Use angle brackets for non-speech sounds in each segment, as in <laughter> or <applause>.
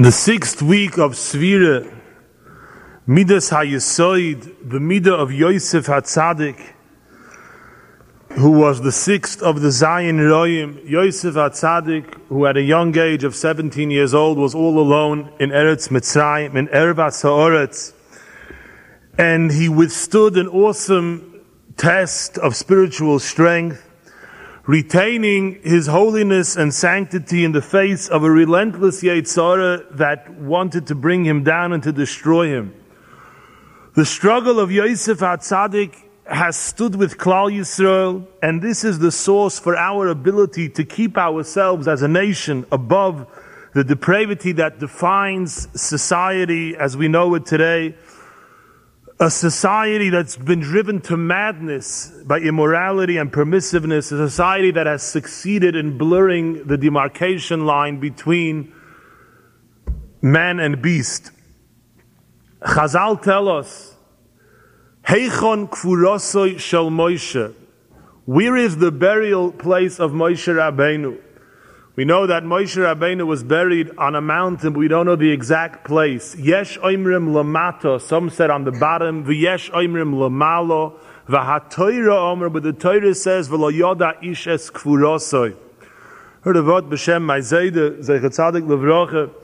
The sixth week of Svira, Midas HaYesoid, the Midah of Yosef HaTzadik, who was the sixth of the Zion Royim, Yosef HaTzadik, who at a young age of 17 years old was all alone in Eretz Mitzrayim, in Ervas HaOretz, and he withstood an awesome test of spiritual strength, retaining his holiness and sanctity in the face of a relentless Yetzer Hara that wanted to bring him down and to destroy him. The struggle of Yosef HaTzadik has stood with Klal Yisrael, and this is the source for our ability to keep ourselves as a nation above the depravity that defines society as we know it today a society that's been driven to madness by immorality and permissiveness, a society that has succeeded in blurring the demarcation line between man and beast. Chazal tell us, Heichon kfurosoi shel Moshe. Where is the burial place of Moshe Rabbeinu? We know that Moshe Rabbeinu was buried on a mountain, but we don't know the exact place. Yesh oimrim lamato, some said on the bottom, v'yesh oimrim lamalo, v'hatoira omer, but the Torah says, v'lo yoda ish es kfurosoi. Heard a word b'shem Maizede, Zeichatzadik Levroche,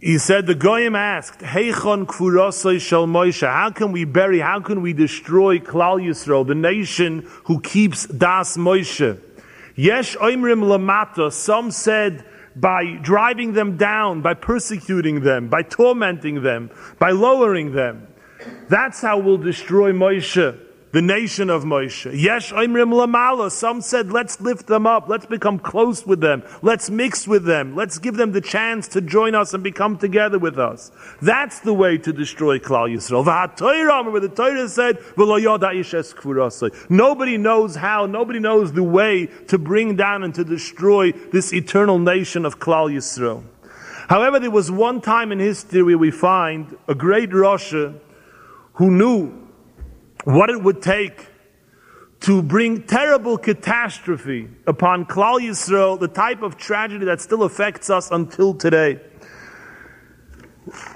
he said, the Goyim asked, Heichon kfurosoi shel Moshe, how can we bury, how can we destroy Klal Yisrael, the nation who keeps Das Moshe? Yesh oimrim lamata. Some said by driving them down, by persecuting them, by tormenting them, by lowering them. That's how we'll destroy Moshe the nation of Moshe. Yesh Oimrim Lamala. Some said, let's lift them up. Let's become close with them. Let's mix with them. Let's give them the chance to join us and become together with us. That's the way to destroy Klal Yisrael. Where the Torah said, Nobody knows how, nobody knows the way to bring down and to destroy this eternal nation of Klal Yisrael. However, there was one time in history where we find a great Russia who knew what it would take to bring terrible catastrophe upon Klal Yisrael, the type of tragedy that still affects us until today.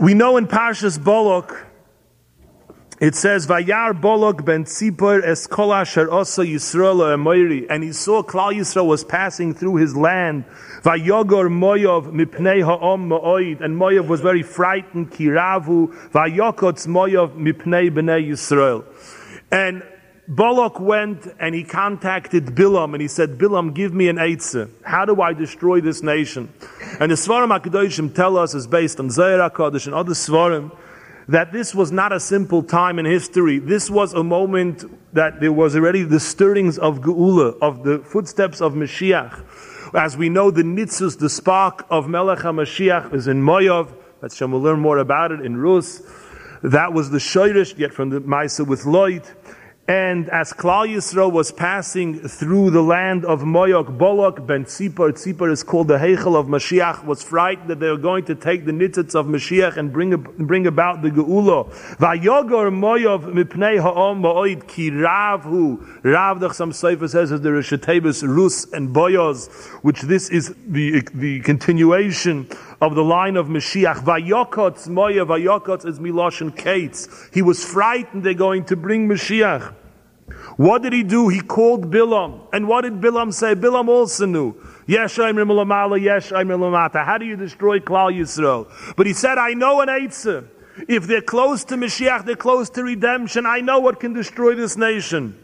We know in Parshas Bolok, it says, Vayar Bolok ben Tzipor es kol asher osa Yisrael emoiri. And he saw Klal Yisrael was passing through his land. Vayogor Moyov mipnei ha'om ma'oid. And Moyov was very frightened. Kiravu. Vayokotz Moyov mipnei b'nei Yisrael. And Balak went and he contacted Bilam and he said, Bilam, give me an Eitzah. How do I destroy this nation? And the Svarim HaKadoshim tell us, is based on Zohar HaKadosh and other Svarim, that this was not a simple time in history. This was a moment that there was already the stirrings of Geula, of the footsteps of Mashiach. As we know, the Nitzus, the spark of Melech HaMashiach is in Moyav. That's we'll learn more about it in Rus. That was the Shoirish, yet from the Maisa with Lloyd. And as Klal Yisrael was passing through the land of Moyok, Bolok, Ben Tzipor, Tzipor is called the Heichel of Mashiach, was frightened that they were going to take the nitzitz of Mashiach and bring, bring about the Geula. Vayogor Moyov mipnei ha'om ma'oid ki ravhu. Rav, some Sefer says, is the Rishatebus, Rus and Boyoz, which this is the, the continuation of the line of Mashiach. Vayokotz Moya, Vayokotz is Milosh and Kates. He was frightened they're going to bring Mashiach. What did he do? He called Bilam. And what did Bilam say? Bilam also knew. Yesh yesh How do you destroy Klal Yisrael? But he said, I know an Eitzah. If they're close to Mashiach, they're close to redemption. I know what can destroy this nation.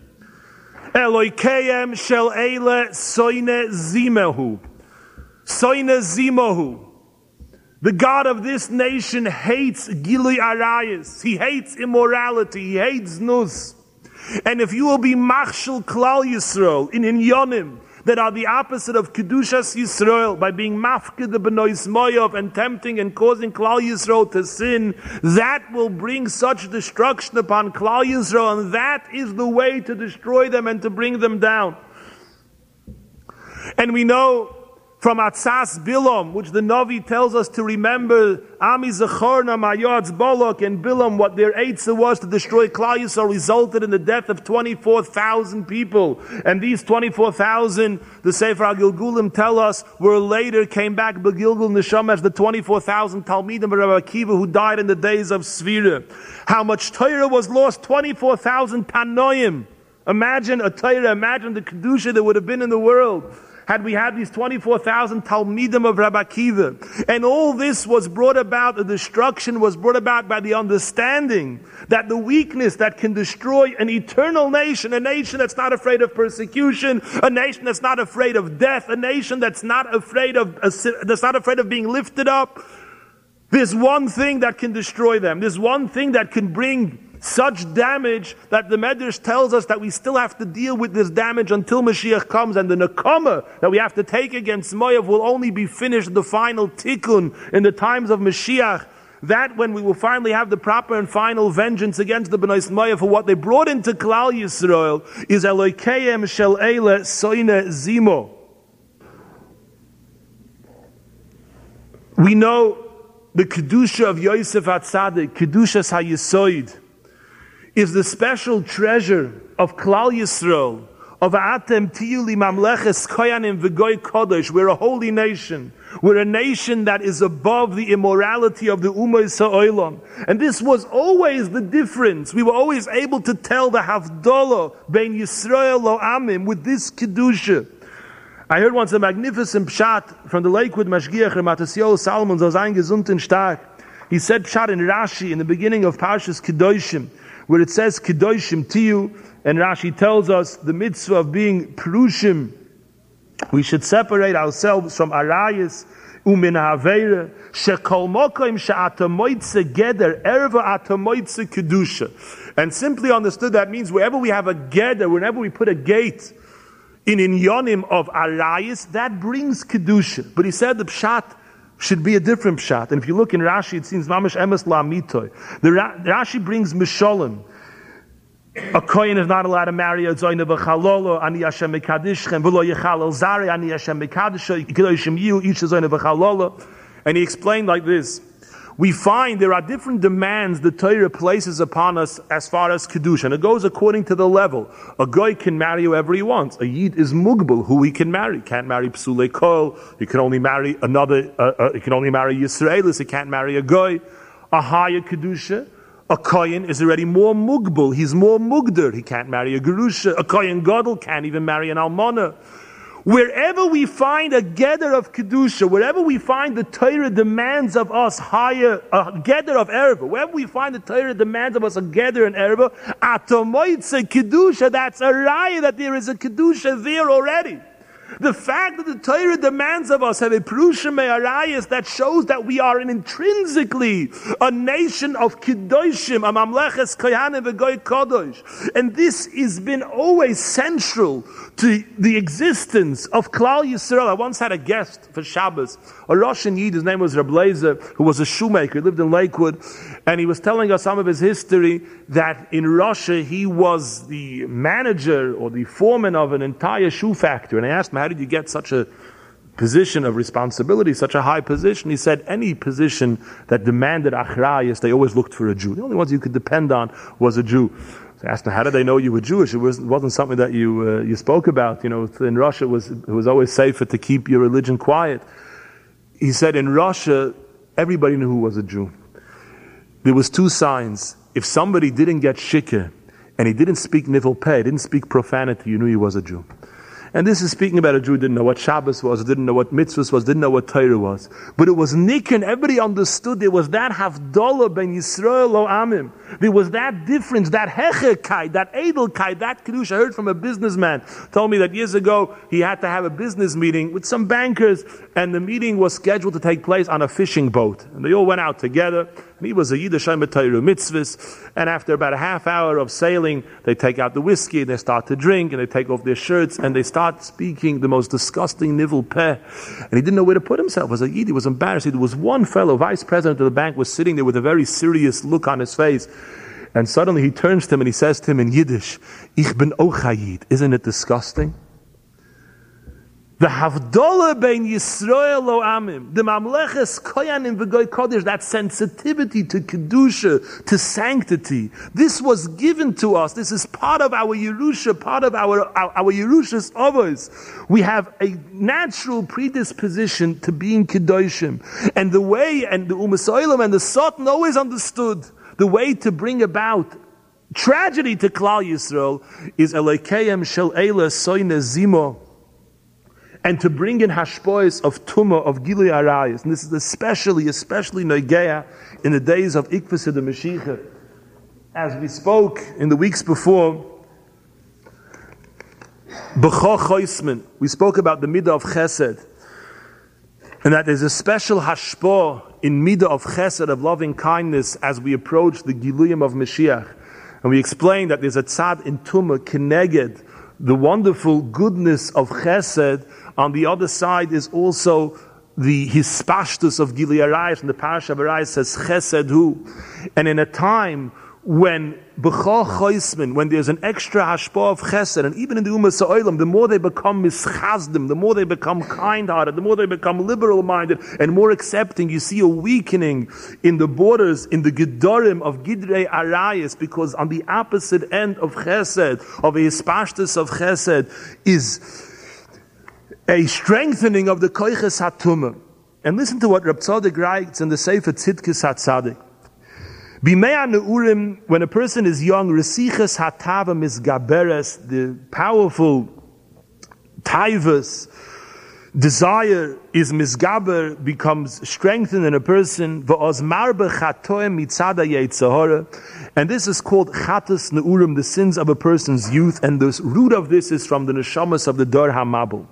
Eloikeim shel eile soine zimehu. Soine zimehu. The God of this nation hates Gilui Arayas. He hates immorality. He hates Nus. And if you will be Machshel Klal Yisrael in Inyonim, that are the opposite of Kedushas Yisrael, by being Mafkid the Benois Moyov and tempting and causing Klal Yisrael to sin, that will bring such destruction upon Klal Yisrael, and that is the way to destroy them and to bring them down. And we know from Atzas Bilam, which the Navi tells us to remember, Ami Zachorna, Mayad's Bolok, and Bilam, what their Eitzah was to destroy Klal Yisrael, resulted in the death of 24,000 people. And these 24,000, the Sefer Gilgulim tell us, were later came back Begilgul Nisham as the 24,000 Talmidim of Akiva who died in the days of Svira. How much Torah was lost? 24,000 Tanoim. Imagine a Torah, imagine the Kedusha that would have been in the world had we had these 24,000 Talmidim of Rabbi Akiva. And all this was brought about, the destruction was brought about by the understanding that the weakness that can destroy an eternal nation, a nation that's not afraid of persecution, a nation that's not afraid of death, a nation that's not afraid of, that's not afraid of being lifted up. There's one thing that can destroy them. There's one thing that can bring such damage that the Medrash tells us that we still have to deal with this damage until Mashiach comes, and the Nakama that we have to take against Moav will only be finished, the final tikkun, in the times of Mashiach. That when we will finally have the proper and final vengeance against the Bnei Moav for what they brought into Klal Yisrael is Elokeim Shel Eile Soine Zimo. We know the Kedusha of Yosef Atzadik, Kedusha Hayisoid, is the special treasure of Klal Yisrael, of Atem Tiyuli Mamleches Koyanim V'goy Kodesh. We're a holy nation. We're a nation that is above the immorality of the Ummah Sa'olam. And this was always the difference. We were always able to tell the Havdalah Bein Yisrael Lo Amim with this Kedusha. I heard once a magnificent pshat from the Lakewood Mashgiach Rav Matisyahu Salomon, so sein gesund und stark. He said pshat in Rashi in the beginning of Parshas Kedoshim where it says Kedoshim Tiyu, and Rashi tells us the mitzvah of being Perushim, we should separate ourselves from Arayas, umin havera shekol mokim she'atamoitze geder erva atamoitze kedusha. And simply understood that means wherever we have a geder, whenever we put a gate in inyonim of arayis, that brings kedusha. But he said the pshat should be a different pshat. And if you look in Rashi, it seems mamish emes la'mitoy. The Rashi brings misholim. A kohen is not allowed to marry a zoyne v'chalolo ani Hashem mekadyshchem v'lo yechal el zari ani Hashem mekadisha yikidoshim yu each zoyne v'chalolo. And he explained like this we find there are different demands the Torah places upon us as far as Kedusha. And it goes according to the level. A guy can marry whoever he wants. A Yid is Mugbal, who he can marry. Can't marry Psule Kol. He can only marry another, uh, uh, he can only marry Yisraelis. He can't marry a guy. A higher Kedusha. A Kohen is already more Mugbal. He's more Mugder. He can't marry a Gerusha. A Kohen Godel can't even marry an Almana. Wherever we find a gather of Kedusha, wherever we find the Torah demands of us higher, a gather of Erva, wherever we find the Torah demands of us a gather in Erva, Atomoitze Kedusha, that's a raya that there is a Kedusha there already. The fact that the Torah demands of us have a Purusha Me'arayas that shows that we are an intrinsically a nation of Kiddushim, a Mamleches Koyanim V'goy Kodosh. And this has been always central to the existence of Klal Yisrael. I once had a guest for Shabbos, a Russian Yid, his name was Reb Lezer, who was a shoemaker, he lived in Lakewood, and he was telling us some of his history that in Russia he was the manager or the foreman of an entire shoe factory. And I asked how did you get such a position of responsibility, such a high position? He said, any position that demanded achrayas, they always looked for a Jew. The only ones you could depend on was a Jew. So I asked him, how did they know you were Jewish? It, was, not something that you, uh, you spoke about. You know, in Russia, it was, it was always safer to keep your religion quiet. He said, in Russia, everybody knew who was a Jew. There was two signs. If somebody didn't get shikah, and he didn't speak nivel peh, didn't speak profanity, you knew he was a Jew. And this is speaking about a Jew who didn't know what Shabbos was, didn't know what mitzvahs was, didn't know what Torah was. But it was Nikan, everybody understood there was that Havdalah ben Yisrael o Amim. There was that difference, that Hechekai, that Edelkai, that Kiddush. I heard from a businessman, told me that years ago he had to have a business meeting with some bankers, and the meeting was scheduled to take place on a fishing boat. And they all went out together. He was a Yiddish mitzvahs. And after about a half hour of sailing, they take out the whiskey, and they start to drink, and they take off their shirts, and they start speaking the most disgusting nivel peh. And he didn't know where to put himself. As a Yid, he was embarrassed. There was one fellow, vice president of the bank, was sitting there with a very serious look on his face. And suddenly he turns to him and he says to him in Yiddish, Ich bin auch Isn't it disgusting? The Havdalah bein Yisrael lo amim, the Mamleches koyanim v'goy kodesh, that sensitivity to kedusha, to sanctity. This was given to us. This is part of our Yerusha, part of our our, our Yerusha's others. We have a natural predisposition to being kedoshim, and the way and the Umasoilim and the Satan always understood the way to bring about tragedy to Klal Yisrael is Elekeyem Shel Eila Soine Zimo and to bring in hashpois of tuma of gilui arayas. And this is especially, especially noigeya in the days of ikvus the Mashiach. As we spoke in the weeks before, we spoke about the midah of chesed, and that there's a special hashpah in midah of chesed, of loving kindness, as we approach the giluyim of Mashiach. And we explained that there's a tzad in tumah, keneged, the wonderful goodness of chesed, on the other side is also the hispashtus of Gili Arayis, and the Parasha of Arayis says chesed hu. And in a time when b'chol choismin, when there's an extra hashpah of chesed, and even in the Ummah Sa'olam, the more they become mischazdim, the more they become kind-hearted, the more they become liberal-minded and more accepting, you see a weakening in the borders, in the gedorim of Gidrei Arayis, because on the opposite end of chesed, of a hispashtus of chesed, is a strengthening of the koiches hatuma. And listen to what Rab Tzadok writes in the Sefer Tzidkis HaTzadik. Bimea neurim, when a person is young, resiches hatava misgaberes, the powerful taivas, desire is misgaber, becomes strengthened in a person, v'ozmarbe chatoem mitzada yetzahara, and this is called chatas neurim, the sins of a person's youth, and the root of this is from the neshamas of the Dor HaMabul.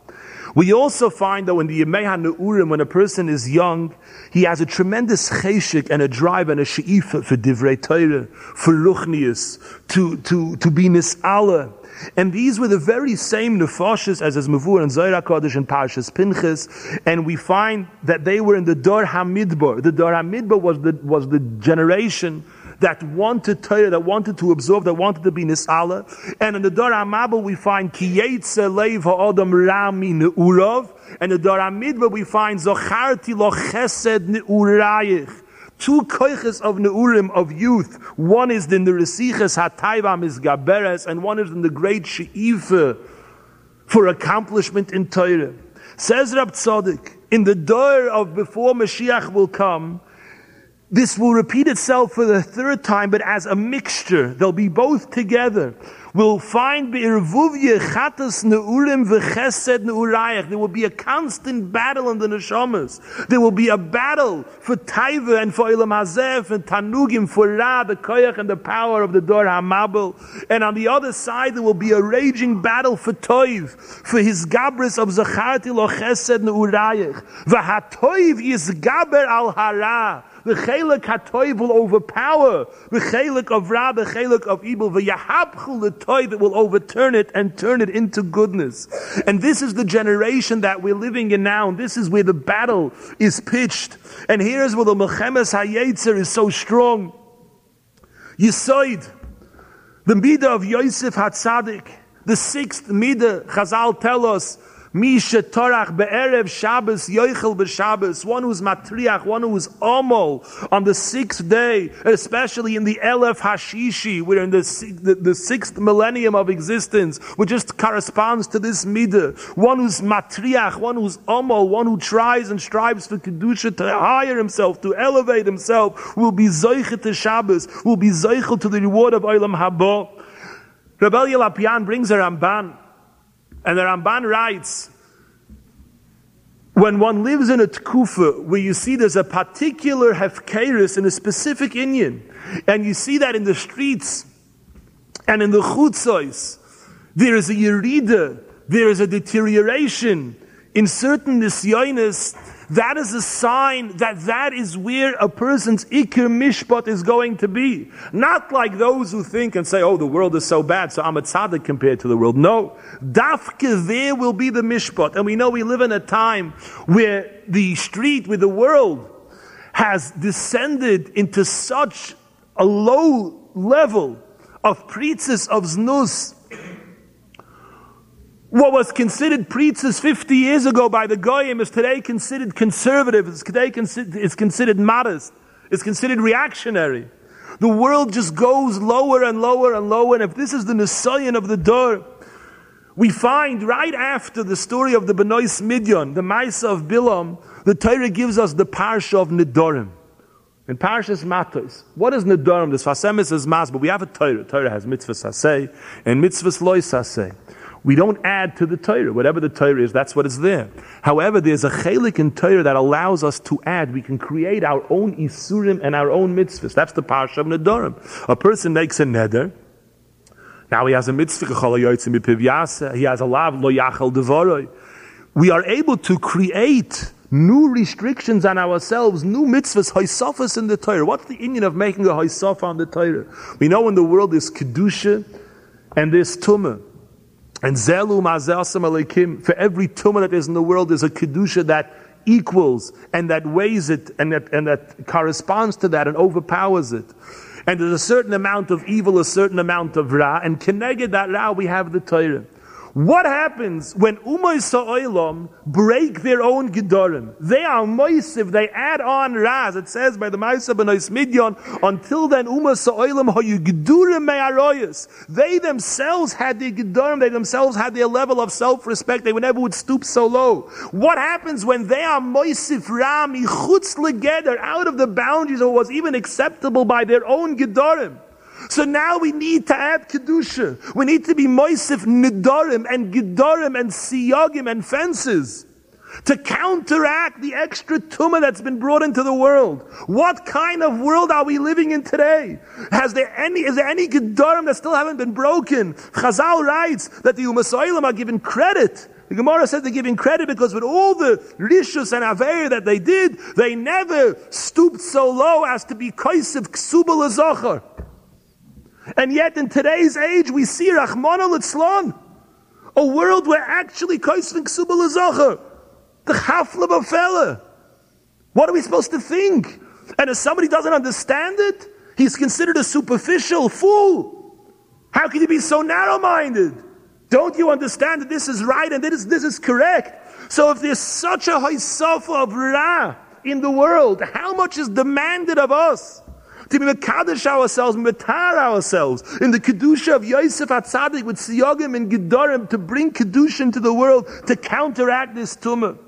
We also find that when the Yemei HaNe'urim, when a person is young, he has a tremendous cheshik and a drive and a she'ifa for divrei Torah, for luchnius, to, to, to be nis'ala. And these were the very same nefashis as as Mavur and Zohar Kodesh and Parshas Pinchas, and we find that they were in the Dor Hamidbar. The Dor Hamidbar was the was the generation that wanted Torah, that wanted to absorb, that wanted to be Nisala. And in the Dor HaMabel we find Kiyetze Leiv Ha'odam Rami Ne'urav. And in the Dor HaMidbar we find Zocharti Lo Chesed Ne'urayich two koiches of neurim of youth. One is in the resiches hatayvam is gaberes, and one is in the great sheifa for accomplishment in Torah. Says Rab Tzadok, in the door of before Mashiach will come, this will repeat itself for the third time, but as a mixture. They'll be both together. We'll find. There will be a constant battle in the neshamas. There will be a battle for taiva and for ilam hazef and tanugim for ra, the koyach and the power of the dor hamabel. And on the other side, there will be a raging battle for toiv, for his gabris of zacharti lo chesed neurayach. V'hatoiv is gaber al hara. The chelik hatoiv will overpower the chelik of ra, the chelik of evil. The yahabchul the toy that will overturn it and turn it into goodness. And this is the generation that we're living in now. And this is where the battle is pitched. And here's where the Mechemes Hayetzer is so strong. Yisoid, the midah of Yosef Hatzadik, the sixth midah, Chazal tell us, Misha Torach be'erev Shabbos yoichel b'Shabbos. One who's matriach, one who's omol on the sixth day, especially in the Elef Hashishi, we're in the, the, the, sixth millennium of existence, which just corresponds to this midah. One who's matriach, one who's omol, one who tries and strives for kedusha to hire himself, to elevate himself, will be zoichet to Shabbos, will be zoichet to the reward of Olam Haba. Reb Elya Lopian brings a Ramban. And the Ramban writes, when one lives in a tkufa where you see there's a particular hefkeris in a specific Indian, and you see that in the streets and in the chutzos, there is a yerida, there is a deterioration in certain nisyonis that is a sign that that is where a person's ikir mishpat is going to be. Not like those who think and say, oh, the world is so bad, so I'm a tzaddik compared to the world. No. Dafke there will be the mishpat. And we know we live in a time where the street, where the world has descended into such a low level of preaches of znus What was considered preachers 50 years ago by the Goyim is today considered conservative, is today is considered modest, is considered reactionary. The world just goes lower and lower and lower, and if this is the Nisayan of the door, we find right after the story of the Benois Midian, the Maisa of Bilam, the Torah gives us the parsha of Nidorim. In Parshas Matos, what is Nidorim? The Sfas Emes is Mas, but we have a Torah. Torah has mitzvahs saseh and mitzvahs loy saseh. We don't add to the Torah. Whatever the Torah is, that's what is there. However, there's a chelik in Torah that allows us to add. We can create our own isurim and our own mitzvahs. That's the parsha of Nedarim. A person makes a neder. Now he has a mitzvah, he has a lav lo yachal devoroi. We are able to create new restrictions on ourselves, new mitzvahs, haisafas in the Torah. What's the Indian of making a haisafa on the Torah? We know in the world there's kedusha and there's tumah. And zelu alekim, for every tumah that is in the world, there's a kedusha that equals and that weighs it and that, and that corresponds to that and overpowers it. And there's a certain amount of evil, a certain amount of ra, and connected that ra, we have the Torah. What happens when Umay Sa'olam break their own Gedorim? They are moisiv, they add on Raz. It says by the Maisa Benois Midyan, until then Umay Sa'olam Gedurim Me'aroyas. They themselves had their Gedorim, they themselves had their level of self-respect, they would never would stoop so low. What happens when they are moisiv Ram, Chutz Legeder, out of the boundaries of what was even acceptable by their own Gedorim? So now we need to add Kedusha. We need to be Moisif Nidorim and Gidorim and Siyagim and fences to counteract the extra tumah that's been brought into the world. What kind of world are we living in today? Has there any, is there any Gedorim that still haven't been broken? Chazal writes that the Umasoilim are given credit. The Gemara says they're giving credit because with all the rishus and aver that they did, they never stooped so low as to be kaisiv ksubal. And yet in today's age, we see Rahman al a world where actually Kaisvin Ksubal Azacha, the Chafla Bafela. What are we supposed to think? And if somebody doesn't understand it, he's considered a superficial fool. How can you be so narrow minded? Don't you understand that this is right and this, this is correct? So if there's such a high of Ra in the world, how much is demanded of us? To be Mekadosh ourselves, Metar ourselves, in the Kedusha of Yosef Atzadik with Siyogim and Gedorim to bring Kedusha into the world to counteract this tumah.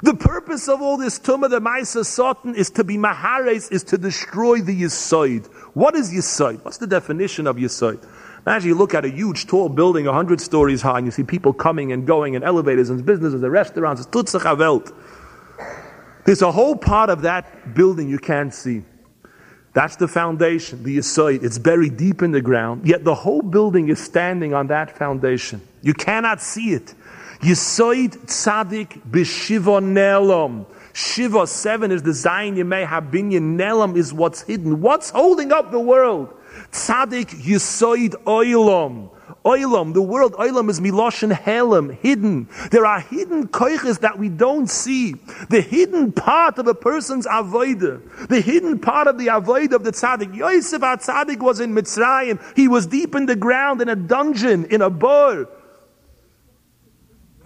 The purpose of all this tumah, the Maisa Satan, is to be Mahares, is to destroy the Yisoid. What is Yisoid? What's the definition of Yisoid? Imagine you look at a huge, tall building, 100 stories high, and you see people coming and going, and elevators, and businesses, and restaurants. It's Tutzach Welt. There's a whole part of that building you can't see. That's the foundation, the Yisoid. It's buried deep in the ground, yet the whole building is standing on that foundation. You cannot see it. Yisoid Tzadik B'Shiva Nelom. Shiva 7 is the Zion Yemei Habinyan. Nelom is what's hidden. What's holding up the world? Tzadik Yisoid Oilom. Oilam, the world Oilam is Miloshin Helam, hidden. There are hidden koiches that we don't see. The hidden part of a person's avodah, the hidden part of the avodah of the tzaddik. Yosef our tzaddik was in Mitzrayim. He was deep in the ground in a dungeon, in a bar.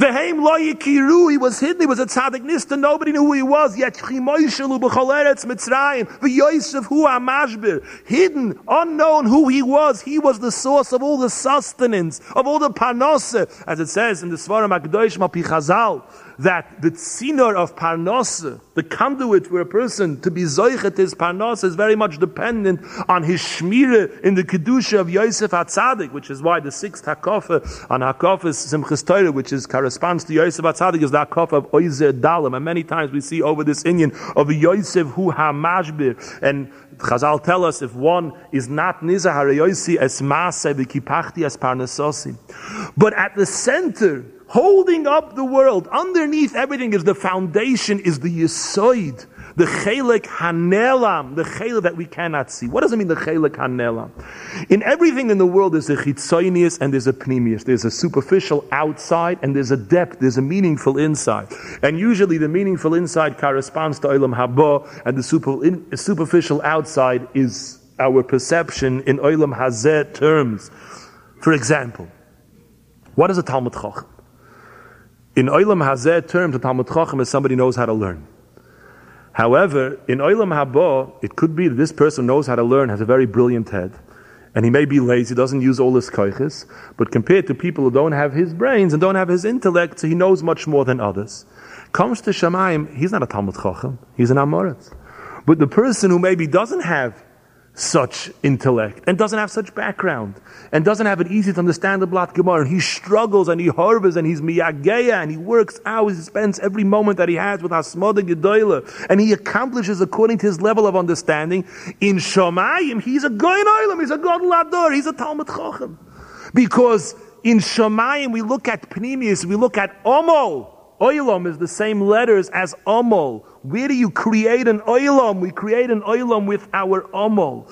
Vehem lo yikiru, he was hidden, he was a tzaddik nista, nobody knew who he was, yet. Chimoishelu b'choleretz mitzrayim, v'yosef hu amashbir, hidden, unknown who he was, he was the source of all the sustenance, of all the panose, as it says in the Svarim HaKadosh Mapi Chazal, that the tziner of parnasa, the conduit for a person to be zoichet his parnasa is very much dependent on his shmira in the kedusha of Yosef HaTzadik, which is why the sixth hakofa on hakofa Simchas Torah, which is corresponds to Yosef HaTzadik, is the hakofa of Oizer Dalim. And many times we see over this Indian of Yosef hu hamashbir. And Chazal tell us if one is not nizah harayosi v'kipachti as parnasosi. But at the center holding up the world. Underneath everything is the foundation, is the yisoid, the chelik hanelam, the chelik that we cannot see. What does it mean, the chelik hanelam? In everything in the world, there's a chitzonius and there's a pneumius. There's a superficial outside and there's a depth, there's a meaningful inside. And usually the meaningful inside corresponds to Olam Haba, and the super, in, superficial outside is our perception in Olam Hazeh terms. For example, What is a Talmud Chacham? In Olam Hazeh terms, a Talmud Chacham is somebody who knows how to learn. However, in Olam Haba, it could be that this person knows how to learn, has a very brilliant head, and he may be lazy, doesn't use all his koiches, but compared to people who don't have his brains and don't have his intellect, so he knows much more than others. Comes to Shemaim, he's not a Talmud Chacham, he's an Amoritz. But the person who maybe doesn't have such intellect and doesn't have such background and doesn't have it easy to understand the Blat Gemara. He struggles and he harbors and he's miyageya and he works hours, he spends every moment that he has with Hasmoda Gedoyla and he accomplishes according to his level of understanding. In Shomayim, he's a Goyin Oilam, he's a God Lador, he's a Talmud Chochem. Because in Shomayim, we look at Pnimius, we look at Omo, Oilam is the same letters as Amol. Where do you create an Oilam? We create an Oilam with our Amol.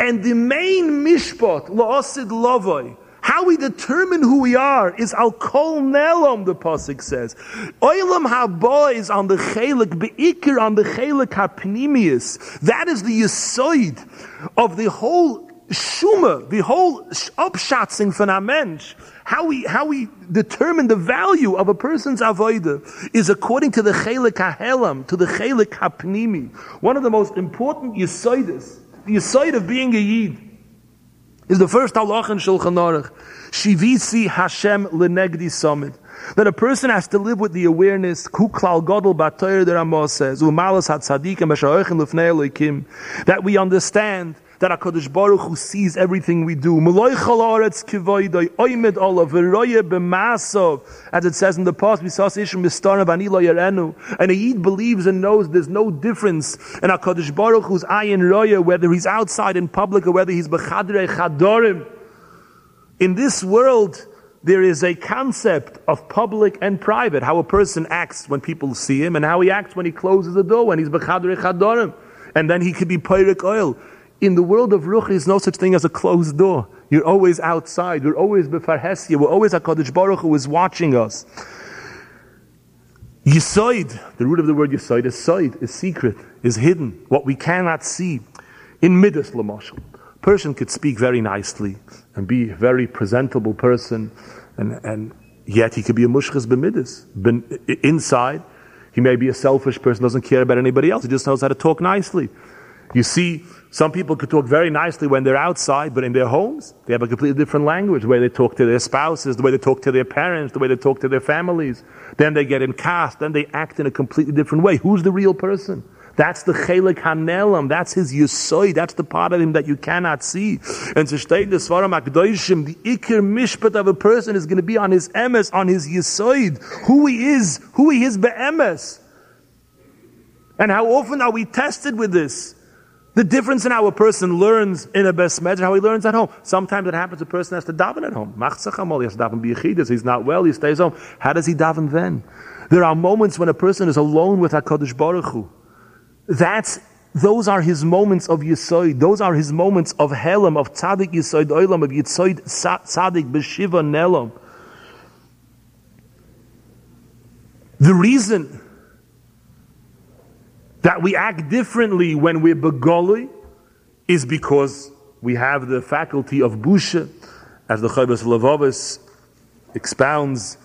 And the main mishpat, La'asid Lavoi, how we determine who we are is al kol nelom, the pasuk says. Oilam haba is on the chelik, beikir on the chelik hapnimius. That is the yisoid of the whole shuma, the whole upshatzing von a mensch how we, how we determine the value of a person's avodah is according to the chelik hahelam, to the chelik hapnimi. One of the most important yisoidis, the yisoid of being a yid, is the first halach in Shulchan Aruch. Shivisi Hashem lenegdi summit. That a person has to live with the awareness, kuklal godel batoyer the Ramah says, umalas hat tzadikim that we understand that HaKadosh Baruch Hu sees everything we do. As it says in the past, we saw and a believes and knows there's no difference in HaKadosh Baruch Hu's ayin roya, whether he's outside in public or whether he's bechadre chadorim. In this world, there is a concept of public and private, how a person acts when people see him and how he acts when he closes the door, when he's bechadre chadorim. And then he could be pyrik oil. In the world of Ruch, there's no such thing as a closed door. You're always outside. You're always befarhesia. We're always HaKadosh Baruch who is watching us. Yisoid, the root of the word Yisoid is soid, is secret, is hidden, what we cannot see. In Midas Lamashal, person could speak very nicely and be a very presentable person, and, and yet he could be a mushchas b'midas. Inside, he may be a selfish person, doesn't care about anybody else, he just knows how to talk nicely. You see, some people could talk very nicely when they're outside, but in their homes, they have a completely different language, the way they talk to their spouses, the way they talk to their parents, the way they talk to their families. Then they get in cast, then they act in a completely different way. Who's the real person? That's the chelik hanelam. That's his yisoid. That's the part of him that you cannot see. And to state the svaram akdoishim, the ikir mishpat of a person is going to be on his emes, on his yisoid, who he is, who he is be'emes. And how often are we tested with this? The difference in how a person learns in a best measure, how he learns at home. Sometimes it happens a person has to daven at home. He has to daven biyachidus. He's not well, he stays home. How does he daven then? There are moments when a person is alone with HaKadosh Baruch Hu. That's, those are his moments of Yisoid. Those are his moments of Helam, of Tzadik Yisoid Oilam, of Yisoid Tzadik Beshiva Nelam. The reason that we act differently when we're begoli is because we have the faculty of busha, as the Chaybas Lavavis expounds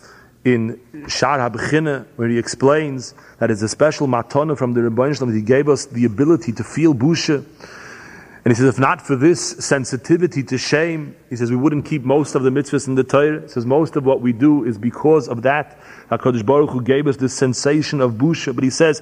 in Shar HaBechina, where he explains that it's a special matana from the Rebbeinu Shalom. He gave us the ability to feel busha. And he says, if not for this sensitivity to shame, he says, we wouldn't keep most of the mitzvahs in the Torah. He says, most of what we do is because of that. HaKadosh Baruch Hu gave us this sensation of busha. But he says,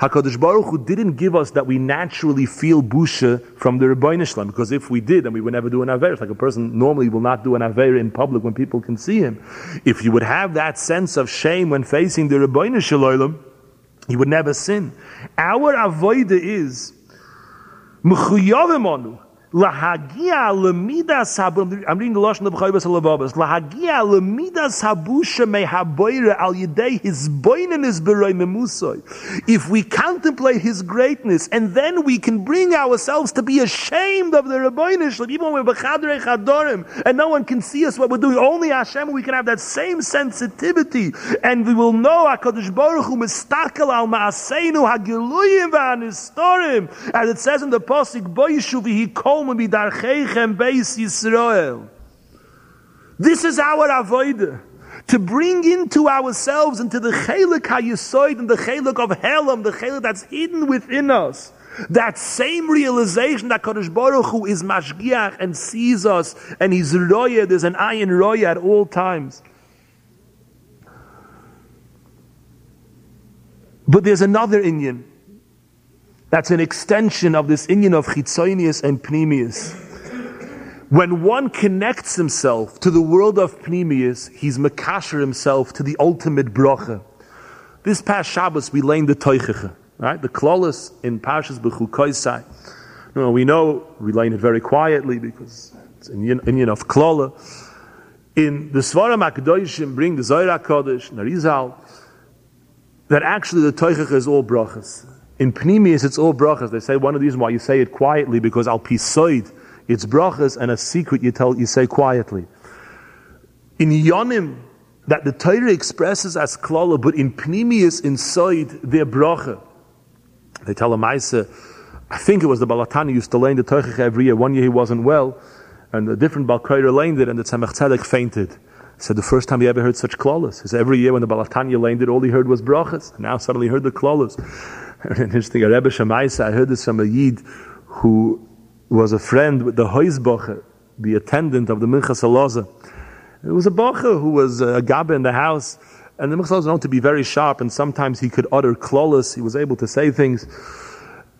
HaKadosh Baruch Hu didn't give us that we naturally feel busha from the Rebbeinu Shalom, because if we did, then we would never do an Aver. It's like a person normally will not do an Aver in public when people can see him. If you would have that sense of shame when facing the Rebbeinu Shalom, you would never sin. Our avoida is, I'm reading the lashon of. Lahagia al his beroi memusoi. If we contemplate his greatness and then we can bring ourselves to be ashamed of the Rebbeinu even when we're chadorim and no one can see us what we're doing. Only Hashem we can have that same sensitivity and we will know Hakadosh Baruch Hu mistakel al ma'aseinu hagiluyim v'anistorim as it says in the pasuk boyishu v'hi Beis Yisrael. This is our avodah. To bring into ourselves, into the chelik hayisoid and the chelik of helam, the chelik that's hidden within us. That same realization that Kadosh Baruch Hu is mashgiach and sees us and he's roya, there's an ayin roya at all times. But there's another Inyan that's an extension of this Inyan of Chitzonius and Pneumius. When one connects himself to the world of Pneumius, he's Makasher himself to the ultimate bracha. This past Shabbos, we learned the Teicheche, right? The Klolis in Parshas Bechukoisai. No, we know we learn it very quietly because it's an Inyan of Klola. In the Svaram HaKadoshim bring the Zohar HaKadosh, Narizal, that actually the Teichach is all brachas. In Pnimius, it's all brachas. They say one of the reasons why you say it quietly because al pisoid, it's brachas, and a secret you tell you say quietly. In Yonim, that the Torah expresses as klala, but in Pnimius, inside, their bracha. They tell a Maisa, I think it was the Baal HaTanya used to lay the Teichach every year. One year he wasn't well, and a different Balkaira laid it, and the Tzemach Tzedek fainted said the first time he ever heard such klolas. He said every year when the Baal HaTanya landed, all he heard was brachas. Now suddenly he heard the klolas. <laughs> Interesting, Rebbe Shemaisa, I heard this from a Yid who was a friend with the Heusbacher, the attendant of the Minchas Elazar. It was a Bacher who was a Gabe in the house, and the Minchas was known to be very sharp, and sometimes he could utter klolas. He was able to say things.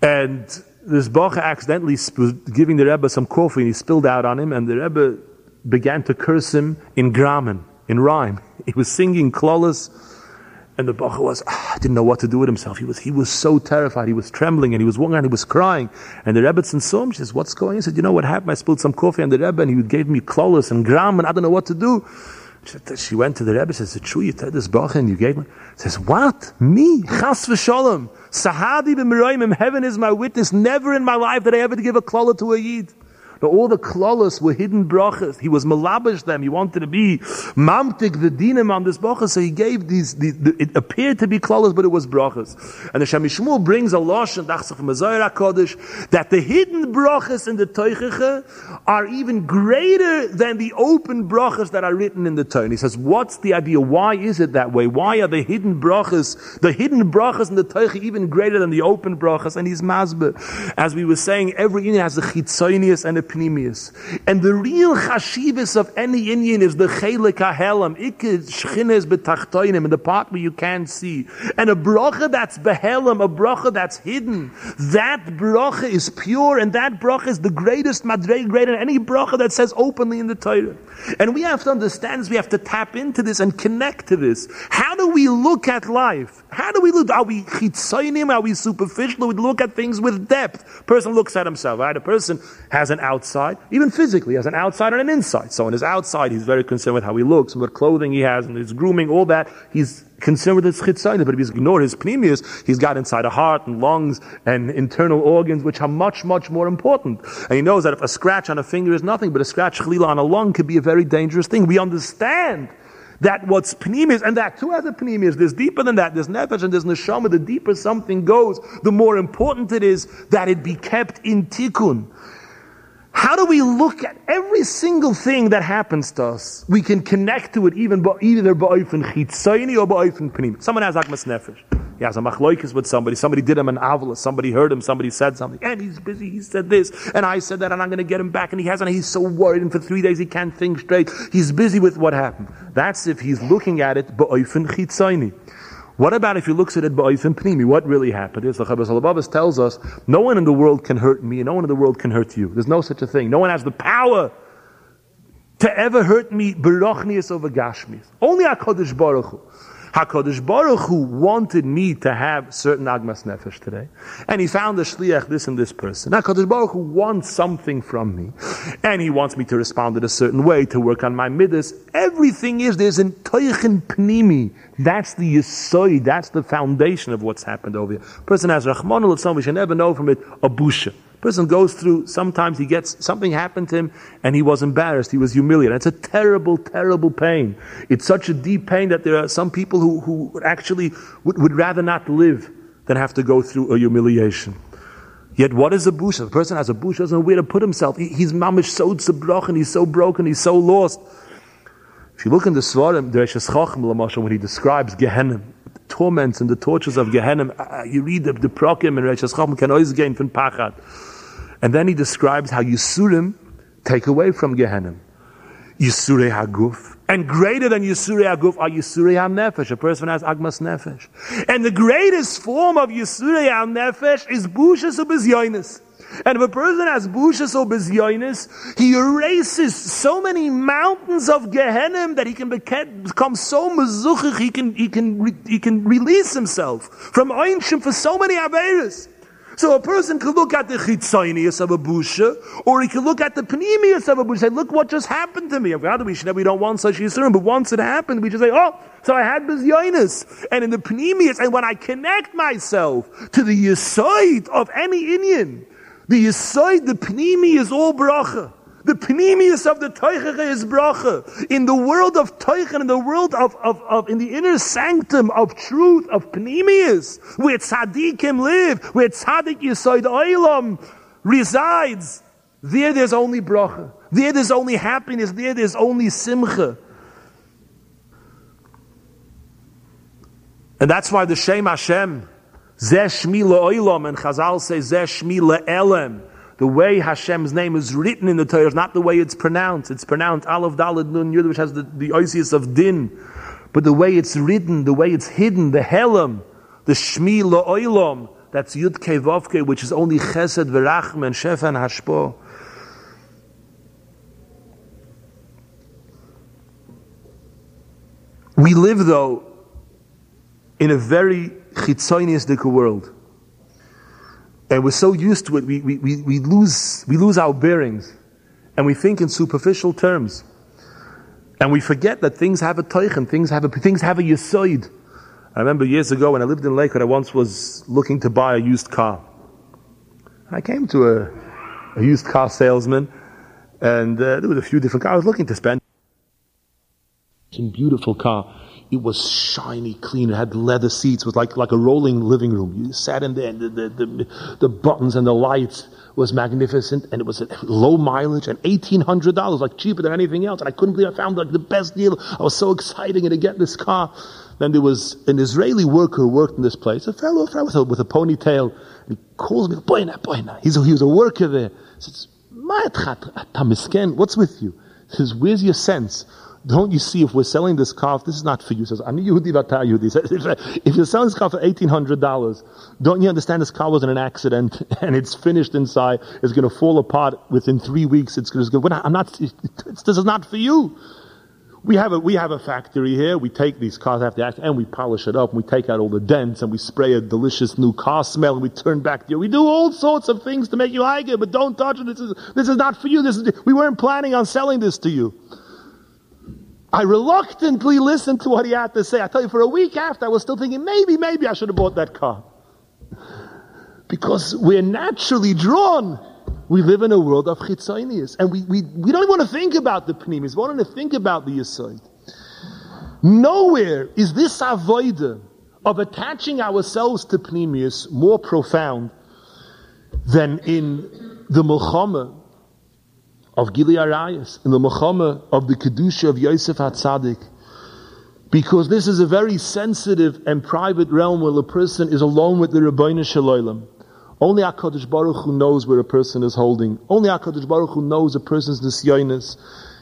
And this Bacher accidentally was giving the Rebbe some coffee, and he spilled out on him, and the Rebbe began to curse him in grammar, in rhyme. <laughs> He was singing klolas, and the Bacha was, ah, didn't know what to do with himself. He was, he was so terrified. He was trembling and he was walking and he was crying. And the Rebbe saw him. She says, what's going on? He said, you know what happened? I spilled some coffee on the Rebbe and he gave me klolas and gram and I don't know what to do. She she went to the Rebbe, says, it's true, you told this Bacha and you gave me. Says, what? Me? Chas v'sholem. Sahadi b'miroim, heaven is my witness. Never in my life did I ever give a klola to a Yid. But all the klolos were hidden brachas. He was malabish them. He wanted to be mamtik the dinim on this brachas. So he gave these, these it appeared to be klolos, but it was brachas. And the Shem MiShmuel brings a losh and Kodesh that the hidden brachas in the Teicheche are even greater than the open brachas that are written in the Torah. He says, what's the idea? Why is it that way? Why are the hidden brachas, the hidden brachas in the Teicheche even greater than the open brachas? And he's mazbe. As we were saying, every Indian has a chitzonius and a pnimius. And the real chashivas of any Indian is the chelik hahelam, ikid shchines betachtoinim, in the part where you can't see. And a bracha that's behelam, a bracha that's hidden, that bracha is pure, and that bracha is the greatest madrei, greater than any bracha that says openly in the Torah. And we have to understand this, we have to tap into this and connect to this. How do we look at life? How do we look? Are we chitzoinim? Are we superficial? We look at things with depth? Person looks at himself, right? A person has an outside, even physically, has an outside and an inside. So on his outside, he's very concerned with how he looks, what clothing he has, and his grooming, all that. He's concerned with his chitzayim, but if he's ignored his pneumius, he's got inside a heart and lungs and internal organs, which are much, much more important. And he knows that if a scratch on a finger is nothing, but a scratch chalila on a lung could be a very dangerous thing. We understand that what's pneumius, and that too has a pneumius, there's deeper than that, there's nefesh and there's neshama, the deeper something goes, the more important it is that it be kept in tikkun. How do we look at every single thing that happens to us? We can connect to it even either ba'ofen chitzayni or ba'ofen pnim. Someone has akmas nefesh. He has a machloikis with somebody. Somebody did him an avla. Somebody heard him. Somebody said something. And he's busy. He said this. And I said that. And I'm going to get him back. And he hasn't. He's so worried. And for three days he can't think straight. He's busy with what happened. That's if he's looking at it. What about if he looks at it pnimi? What really happened is the Chabas Alabavas tells us, no one in the world can hurt me, and no one in the world can hurt you. There's no such a thing. No one has the power to ever hurt me, berochnius over gashmis. Only HaKadosh Baruch Hu. HaKadosh Baruch Hu wanted me to have certain Agmas Nefesh today. And he found a Shliach, this and this person. HaKadosh Baruch Hu wants something from me. And he wants me to respond in a certain way, to work on my midas. Everything is, there's an Toichin Pnimi. That's the Yisoy, that's the foundation of what's happened over here. Person has Rahman al we should never know from it, a busha. Person goes through, sometimes he gets, something happened to him and he was embarrassed, he was humiliated. It's a terrible, terrible pain. It's such a deep pain that there are some people who, who actually would, would rather not live than have to go through a humiliation. Yet what is a bush? A person has a bush, doesn't know where to put himself. He, he's mamish so tzebrach he's so broken, he's so lost. If you look in the Svarim, the Resh Chacham, when he describes Gehenna, torments and the tortures of Gehenna, uh, uh, you read the, the Prokim and Resh Chacham can always gain from Pachat. And then he describes how Yisurim take away from Gehenna. Yisurei Haguf. And greater than Yisurei Haguf are Yisurei HaNefesh. A person has Agmas Nefesh. And the greatest form of Yisurei HaNefesh is Bushas Ubizyonis. And if a person has Bushas Ubizyonis, he erases so many mountains of Gehenim that he can become so mezuchich, he can, he can, he can release himself from Einshim for so many Averis. So a person could look at the chitzonius of a busha, or he could look at the panemius of a busha, say, look what just happened to me. We should we don't want such yisurim, but once it happened, we just say, oh, so I had bizyonis. And in the panemius, and when I connect myself to the yisoid of any Indian, the yisoid, the panemi is all bracha. The pneumius of the Teichach is bracha. In the world of Teichen, in the world of, of, of, in the inner sanctum of truth, of pneumius, where tzaddikim live, where tzaddik yisoid oilam resides, there there's only bracha. There there's only happiness. There there's only simcha. And that's why the Shem Hashem, Zeh Shmi and Chazal say Zeh Shmi Elem, the way Hashem's name is written in the Torah is not the way it's pronounced. It's pronounced Aleph Dalad Nun Yud, which has the, the oisius of Din. But the way it's written, the way it's hidden, the Helam, the Shmi Lo'olam, that's Yud Kevovke, which is only Chesed V'Rachm and Shefa and Hashpo. We live, though, in a very chitzoniistic world. And we're so used to it, we, we, we, we, lose, we lose our bearings. And we think in superficial terms. And we forget that things have a teichen, things have a, things have a yisoid. I remember years ago when I lived in Lakewood, I once was looking to buy a used car. I came to a, a used car salesman, and uh, there was a few different cars I was looking to spend. Beautiful car. It was shiny, clean. It had leather seats. It was like, like a rolling living room. You sat in there, and the, the, the, the buttons and the lights was magnificent, and it was low mileage and eighteen hundred dollars, like cheaper than anything else. And I couldn't believe I found like the best deal. I was so excited to get this car. Then there was an Israeli worker who worked in this place, a fellow, fellow with, a, with a ponytail. And he calls me, boyna, boyna. He's a, he was a worker there. He says, What's with you? He says, where's your sense? Don't you see if we're selling this car, this is not for you. He says, I'm a Yehudi Vata Yehudi. <laughs> If you're selling this car for $1,800, don't you understand this car was in an accident <laughs> and it's finished inside, it's going to fall apart within three weeks, it's going to go, I'm not, <laughs> this is not for you. We have a, we have a factory here, we take these cars after the accident and we polish it up, and we take out all the dents and we spray a delicious new car smell and we turn back the, we do all sorts of things to make you like it, but don't touch it, this is, this is not for you, this is, we weren't planning on selling this to you. I reluctantly listened to what he had to say. I tell you, for a week after, I was still thinking, maybe, maybe I should have bought that car. Because we're naturally drawn. We live in a world of chitzonius. And we, we, we don't want to think about the pnimis. We don't want to think about the yisoid. Nowhere is this avoida of attaching ourselves to pnimius more profound than in the Mulchama of Gili Arayas, in the Muhammad of the Kedusha of Yosef HaTzadik. Because this is a very sensitive and private realm where a person is alone with the Rabbeinu Shalom. Only HaKadosh Baruch Hu knows where a person is holding. Only HaKadosh Baruch Hu knows a person's nisyonis,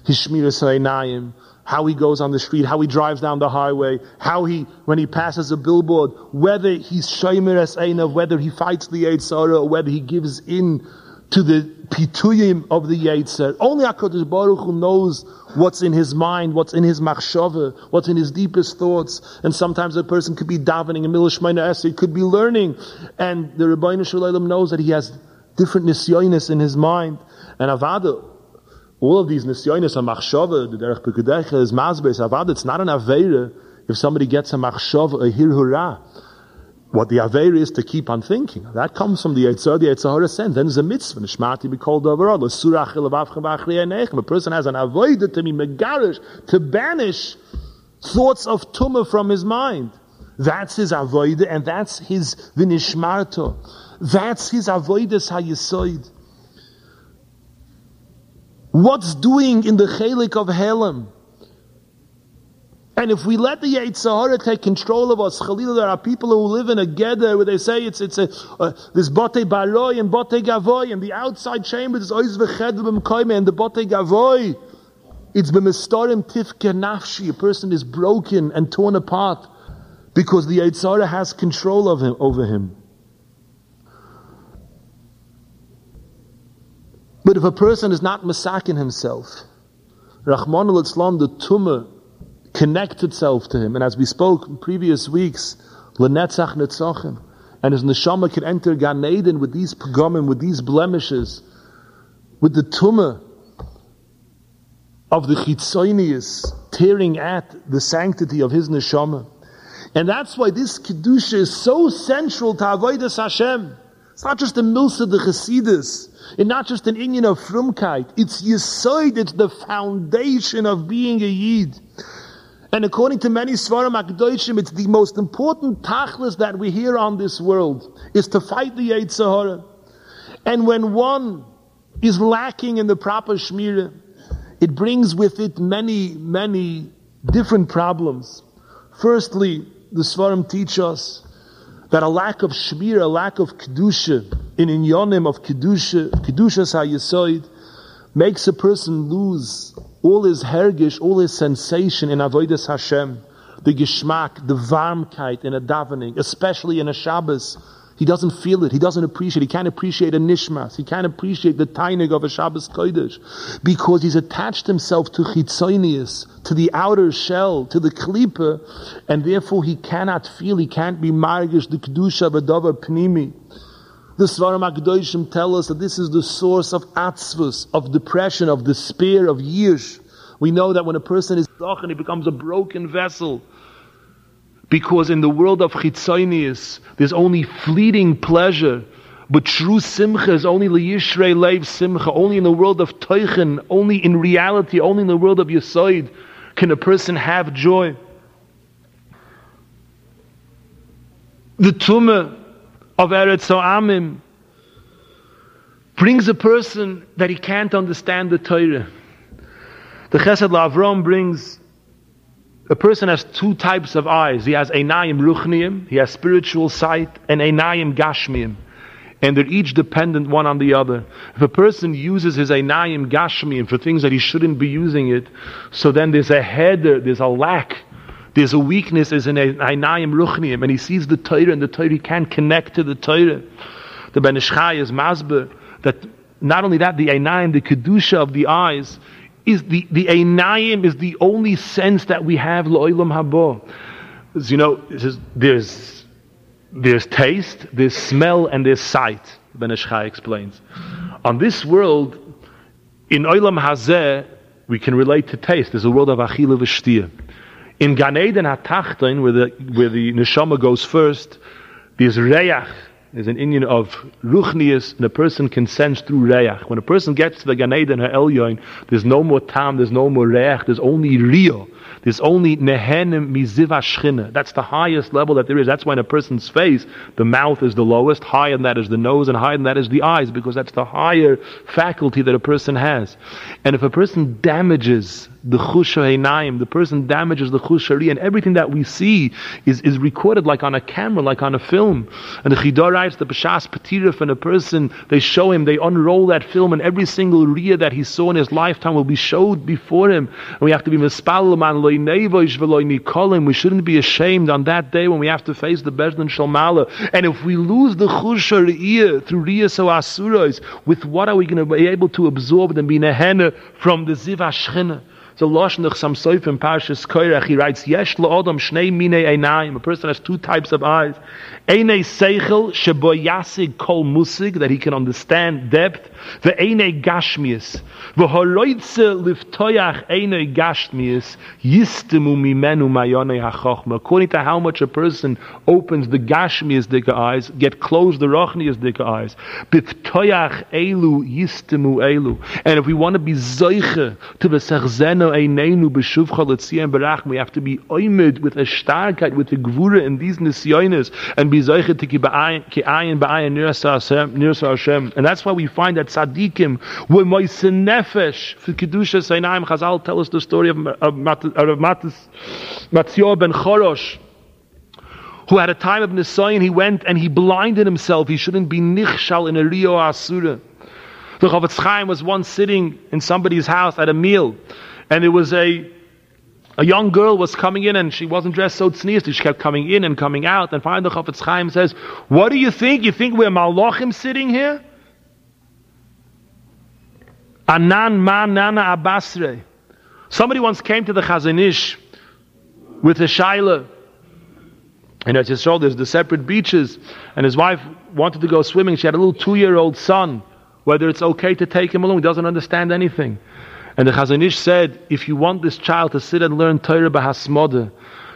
his shmiras ha'inayim, how he goes on the street, how he drives down the highway, how he, when he passes a billboard, whether he's shomer es whether he fights the Yetzer Hara, or whether he gives in to the pituyim of the Yetzer. Only HaKadosh Baruch Hu knows what's in his mind, what's in his machshava, what's in his deepest thoughts. And sometimes a person could be davening, a milish essay, could be learning. And the Rabbeinu Shalom knows that he has different nisyonis in his mind. And Avada, all of these nisyonis, a machshava, the derech pekudecha, is mazbes, Avada, it's not an avera if somebody gets a machshava, a hirhurah what the Aver is to keep on thinking. That comes from the Yitzhar, the Yitzhar sent. Then there's a mitzvah, be called over all. A person has an avoid to be megarish, to banish thoughts of tumah from his mind. That's his avoid, and that's his vinishmarto. That's his avoidus hayisoid. What's doing in the chelik of Helam? And if we let the Yetzer Hara take control of us, Khalil, there are people who live in a Geder where they say it's, it's a, uh, this Bote Baroi and Bote Gavoy, and the outside chamber is Oiz V'ched B'mkoime, and the Bote Gavoy, it's B'mistorim Tifke Nafshi, a person is broken and torn apart because the Yetzer Hara has control of him, over him. But if a person is not masakin himself, Rahman al-Islam, the tumah, connects itself to him. And as we spoke in previous weeks, Lenetzach Netzachim, and his neshama can enter Gan Eden with these pagomim, with these blemishes, with the tumah of the chitzonius tearing at the sanctity of his neshama. And that's why this kedusha is so central to avodas Hashem. It's not just a milsa the Chassidus. It's not just an Indian of Frumkeit. It's Yisoid, it's the foundation of being a Yid. And according to many Svarim Akdoishim, it's the most important tachlis that we hear on this world, is to fight the Yetzer Hara. And when one is lacking in the proper Shmirah, it brings with it many, many different problems. Firstly, the Svarim teach us that a lack of shmir, a lack of kedusha, in inyonim of kedusha, kedusha hayasoid, makes a person lose all his hergish, all his sensation in avodas Hashem, the geschmack, the warmkeit in a davening, especially in a Shabbos, he doesn't feel it. He doesn't appreciate. He can't appreciate a nishmas. He can't appreciate the tainig of a Shabbos kodesh because he's attached himself to chitzonius, to the outer shell, to the klipa, and therefore he cannot feel. He can't be margish the kedusha v'davar pnimi. The Svarim Akdoishim tell us that this is the source of atzvus, of depression, of despair, of yish. We know that when a person is and he becomes a broken vessel. Because in the world of chitzonius, there's only fleeting pleasure. But true simcha is only liyishrei leiv simcha. Only in the world of teichen, only in reality, only in the world of yisoid can a person have joy. The tumah of Eretz Amim brings a person that he can't understand the Torah. The Chesed Lavrom brings a person has two types of eyes. He has Einayim Ruchniim, he has spiritual sight, and Einayim Gashmiim. And they're each dependent one on the other. If a person uses his Einayim Gashmiim for things that he shouldn't be using it, so then there's a header, there's a lack, there's a weakness, there's an Einayim Ruchniim, and he sees the Torah, and the Torah, he can't connect to the Torah. The Ben Ish is Masber, that not only that, the Einayim, the Kedusha of the eyes, is the, the Einayim is the only sense that we have Lo'ilam Habo. As you know, there's, there's taste, there's smell, and there's sight, Ben Ish explains. On this world, in Oilam Hazeh, we can relate to taste. There's a world of Achila V'Shtir. In Gan Eden HaTachton, where the, where the Neshama goes first, there's Reyach, there's an Indian of ruchnius, and a person can sense through reach. When a person gets to the Gan Eden Ha'elyon, there's no more tam, there's no more reach, there's only rio. There's only nehenim miziva. That's the highest level that there is. That's why in a person's face, the mouth is the lowest, higher than that is the nose, and higher than that is the eyes, because that's the higher faculty that a person has. And if a person damages the chusha the person damages the chushari, and everything that we see is, is recorded like on a camera, like on a film. And the Chidor writes the Pashas Patirif and a person, they show him, they unroll that film, and every single ria that he saw in his lifetime will be showed before him. And we have to be mispalaman loy nevoish veloy nikolim. We shouldn't be ashamed on that day when we have to face the Bezdin Shalmala. And if we lose the chushari through ria so asurais, with what are we going to be able to absorb and be nehena from the ziv ashchina? So Lashon some Soif in Parshas Koirach, he writes, Yesh Adam shnei mine einayim. A person has two types of eyes. Eine seichel shebo yasig kol musig, that he can understand depth. The eine gashmius. V'horoitze liftoyach eine gashmius, yistemu mimenu mayone hachachma. According to how much a person opens the gashmius dika eyes, get closed the rochnius dika eyes. Biftoyach elu yistemu elu. And if we want to be zoiche to the sechzena We have to be oimid with a starkheit, with a gvura in these nisyonis, and be And that's why we find that tzaddikim were moise nefesh for kedusha seinaim. Chazal tell us the story of, of, of Matzio ben Chorosh who had a time of Nisayan, he went and he blinded himself. He shouldn't be nichshal in a Rio Asura. The Chofetz Chaim was once sitting in somebody's house at a meal, and it was a a young girl was coming in and she wasn't dressed so tznius. She kept coming in and coming out. And finally, the Chofetz Chaim says, "What do you think? You think we're malachim sitting here?" Anan man nana abasre. Somebody once came to the Chazon Ish with a shaila. And as you saw, there's the separate beaches, and his wife wanted to go swimming. She had a little two-year-old son. Whether it's okay to take him along, he doesn't understand anything. And the Chazon Ish said, if you want this child to sit and learn Torah b'hasmoda,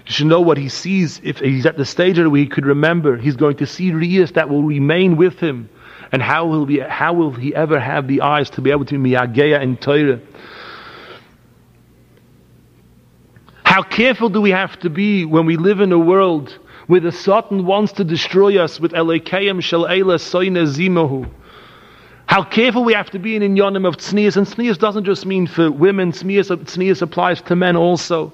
you should know what he sees. If he's at the stage where he could remember, he's going to see riyas that will remain with him. And how will, how will he ever have the eyes to be able to be miyageya in Torah? How careful do we have to be when we live in a world where the Satan wants to destroy us with Elekayim Shel Eila Soine Zimahu? How careful we have to be in Inyanim of Tznias. And Tznias doesn't just mean for women, Tznias applies to men also.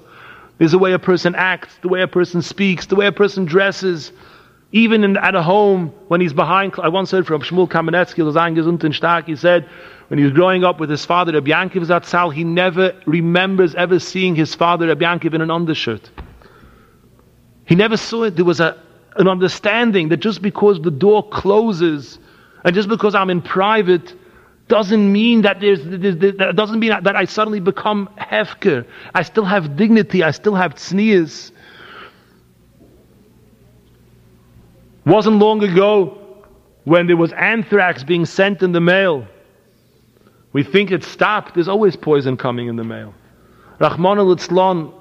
There's the way a person acts, the way a person speaks, the way a person dresses. Even in, at a home, when he's behind, I once heard from Shmuel Kamenetsky, gesund und stark, he said, when he was growing up with his father, Rabbi Yankiv Zatzal, he never remembers ever seeing his father, Rabbi Yankiv, in an undershirt. He never saw it. There was a, an understanding that just because the door closes and just because I'm in private doesn't mean that there's, that doesn't mean that I suddenly become hefker. I still have dignity. I still have tznias. Wasn't long ago when there was anthrax being sent in the mail we think it stopped. There's always poison coming in the mail. Rahman al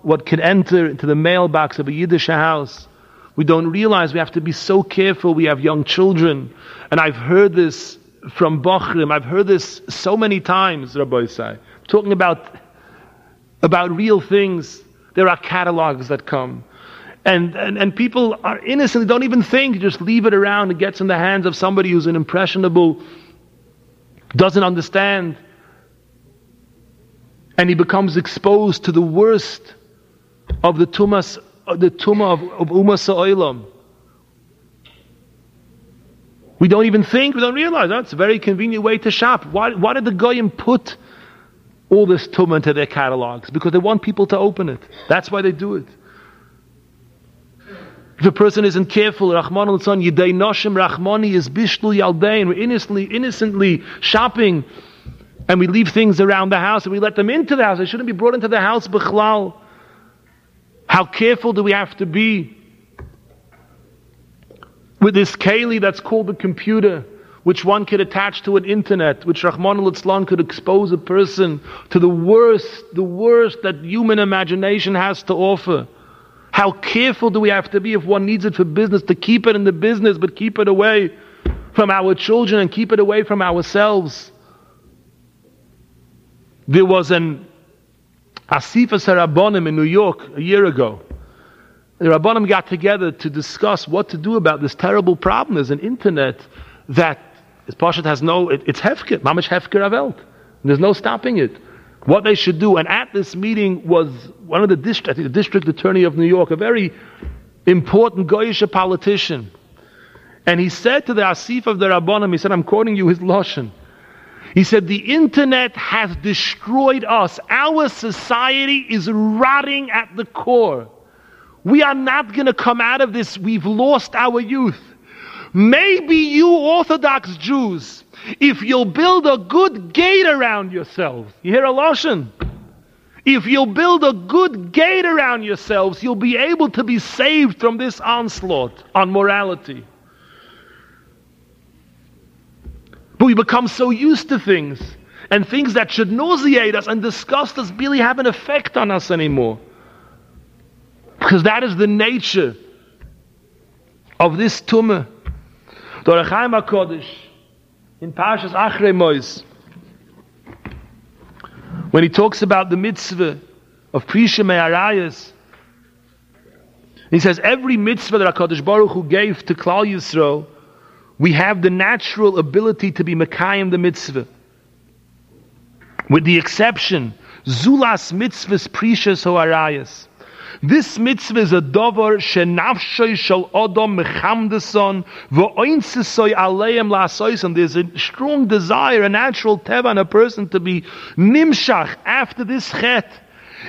what can enter into the mailbox of a Yiddish house, we don't realize we have to be so careful. We have young children. And I've heard this from Bochrim. I've heard this so many times, Rabbi Say. Talking about, about real things. There are catalogs that come. And, and, and people are innocent, don't even think, just leave it around. It gets in the hands of somebody who's an impressionable, doesn't understand and he becomes exposed to the worst of the tumas, Uh, the tumah of, of Ummah Sa'ilam. We don't even think, we don't realize that's a very convenient way to shop. Why, why did the Goyim put all this tumah into their catalogs? Because they want people to open it. That's why they do it. If a person isn't careful, Rahman al Yidei Noshim Rahmani is Bishlu Yaldein, we're innocently, innocently shopping and we leave things around the house and we let them into the house. They shouldn't be brought into the house, Bichlal. How careful do we have to be with this keli that's called the computer, which one could attach to an internet, which Rahman al could expose a person to the worst, the worst that human imagination has to offer. How careful do we have to be if one needs it for business to keep it in the business, but keep it away from our children and keep it away from ourselves? There was an Asifas Rabbanim in New York a year ago. The Rabbanim got together to discuss what to do about this terrible problem. There's an internet that, as Pashat has no, it, it's Hefker, Mamish Hefker Avelt. There's no stopping it. What they should do. And at this meeting was one of the district, I think the district attorney of New York, a very important Goyish politician. And he said to the Asif of the Rabbanim, he said, I'm quoting you his Lashon. He said, The internet has destroyed us. Our society is rotting at the core. We are not going to come out of this. We've lost our youth. Maybe you Orthodox Jews, if you'll build a good gate around yourselves, you hear a lotion? If you'll build a good gate around yourselves, you'll be able to be saved from this onslaught on morality. But we become so used to things, and things that should nauseate us and disgust us really have an effect on us anymore. Because that is the nature of this tumah. Dorachaim HaKodesh, in Parshas Achrei Mois, when he talks about the mitzvah of Prisha Me'arayas. He says every mitzvah that HaKadosh Baruch Hu gave to Klal Yisrael, we have the natural ability to be Mekayim the mitzvah. With the exception, Zulas mitzvahs precious hoarayas. This mitzvah is a dover shenafshoy shal odom mechamdeson v'oinsesoy aleim la'asoyson. There's a strong desire, a natural teva in a person to be nimshach after this chet.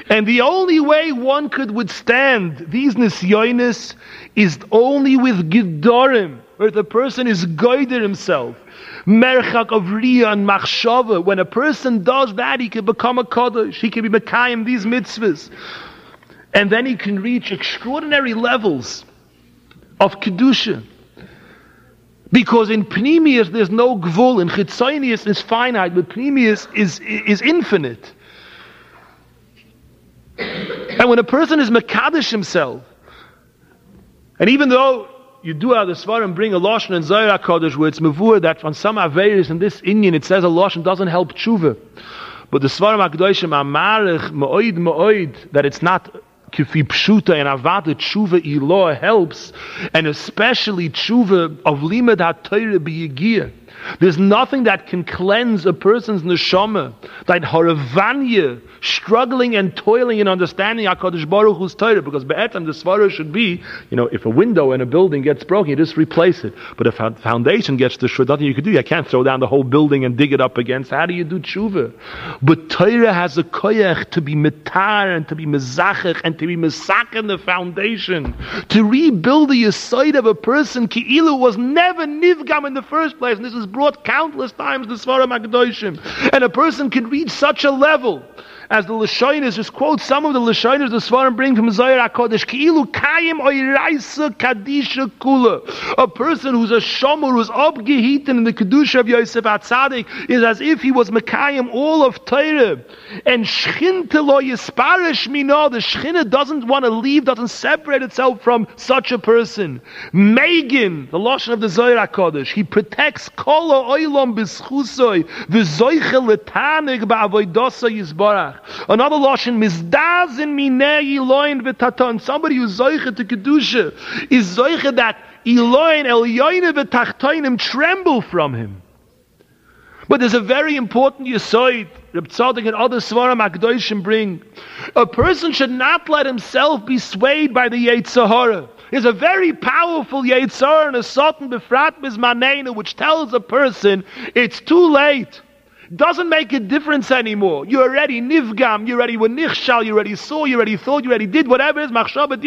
And the only way one could withstand these nisyonis is only with gidorim, where the person is guided himself. Merchak of Riyah and Machshava. When a person does that, he can become a Kaddish. He can be Mekayim these mitzvahs. And then he can reach extraordinary levels of Kedusha. Because in Pneumius there's no Gvul, in Chitzonius is finite, but Pneumius is, is infinite. And when a person is Makadish himself, and even though you do have the Svarim bring a Lashon and Zayra Kodesh where it's Mavur that on some Averis in this Indian it says a Lashon doesn't help Tshuva. But the Svarim HaKadoshim Amarech Ma'oid Ma'oid that it's not kifi pshuta and avada tshuva ilo helps, and especially tshuva of limud ha-Torah b'yigiyah. There's nothing that can cleanse a person's neshama, that haravanya, struggling and toiling in understanding HaKadosh Baruch Hu's Torah, because be'etam the svara should be, you know, if a window in a building gets broken, you just replace it. But if a foundation gets destroyed, nothing you can do. You can't throw down the whole building and dig it up again. So how do you do tshuva? But Torah has a koyach to be mitar and to be mezachach and to be mesak in the foundation, to rebuild the side of a person, ki'ilu was never nivgam in the first place, and this is brought countless times the Svarim HaKadoshim. And a person can reach such a level as the Lashonis, just quote some of the Lashonis the Svarim bring from Zohar HaKadosh, Ki'ilu kayim oiraisa kadisha kula. A person who's a shomer, who's upgeheaten in the Kedusha of Yosef HaTzadik, is as if he was Mekayim all of Torah. And Shchinte lo yisparish mino, the Shchina doesn't want to leave, doesn't separate itself from such a person. Megan, the Lashon of the Zohar HaKadosh, he protects kol oilam b'schusoy, v'zoiche letanig ba'avoidosa yizbarach. Another lashon mizdazin minei Eloin v'tatan. Somebody who's zoiche to kedusha is zoiche that Eloin elyoine v'tachtoinim tremble from him. But there's a very important yisoid Reb Tzadok and other Svarim Akdoshim bring. A person should not let himself be swayed by the Yetzer Hara. There's a very powerful Yetzer Hara and a Sotan Befrat Bizmanena which tells a person it's too late doesn't make a difference anymore. You already nivgam, you already were nichshal, you already saw, you already thought, you already did whatever is machshava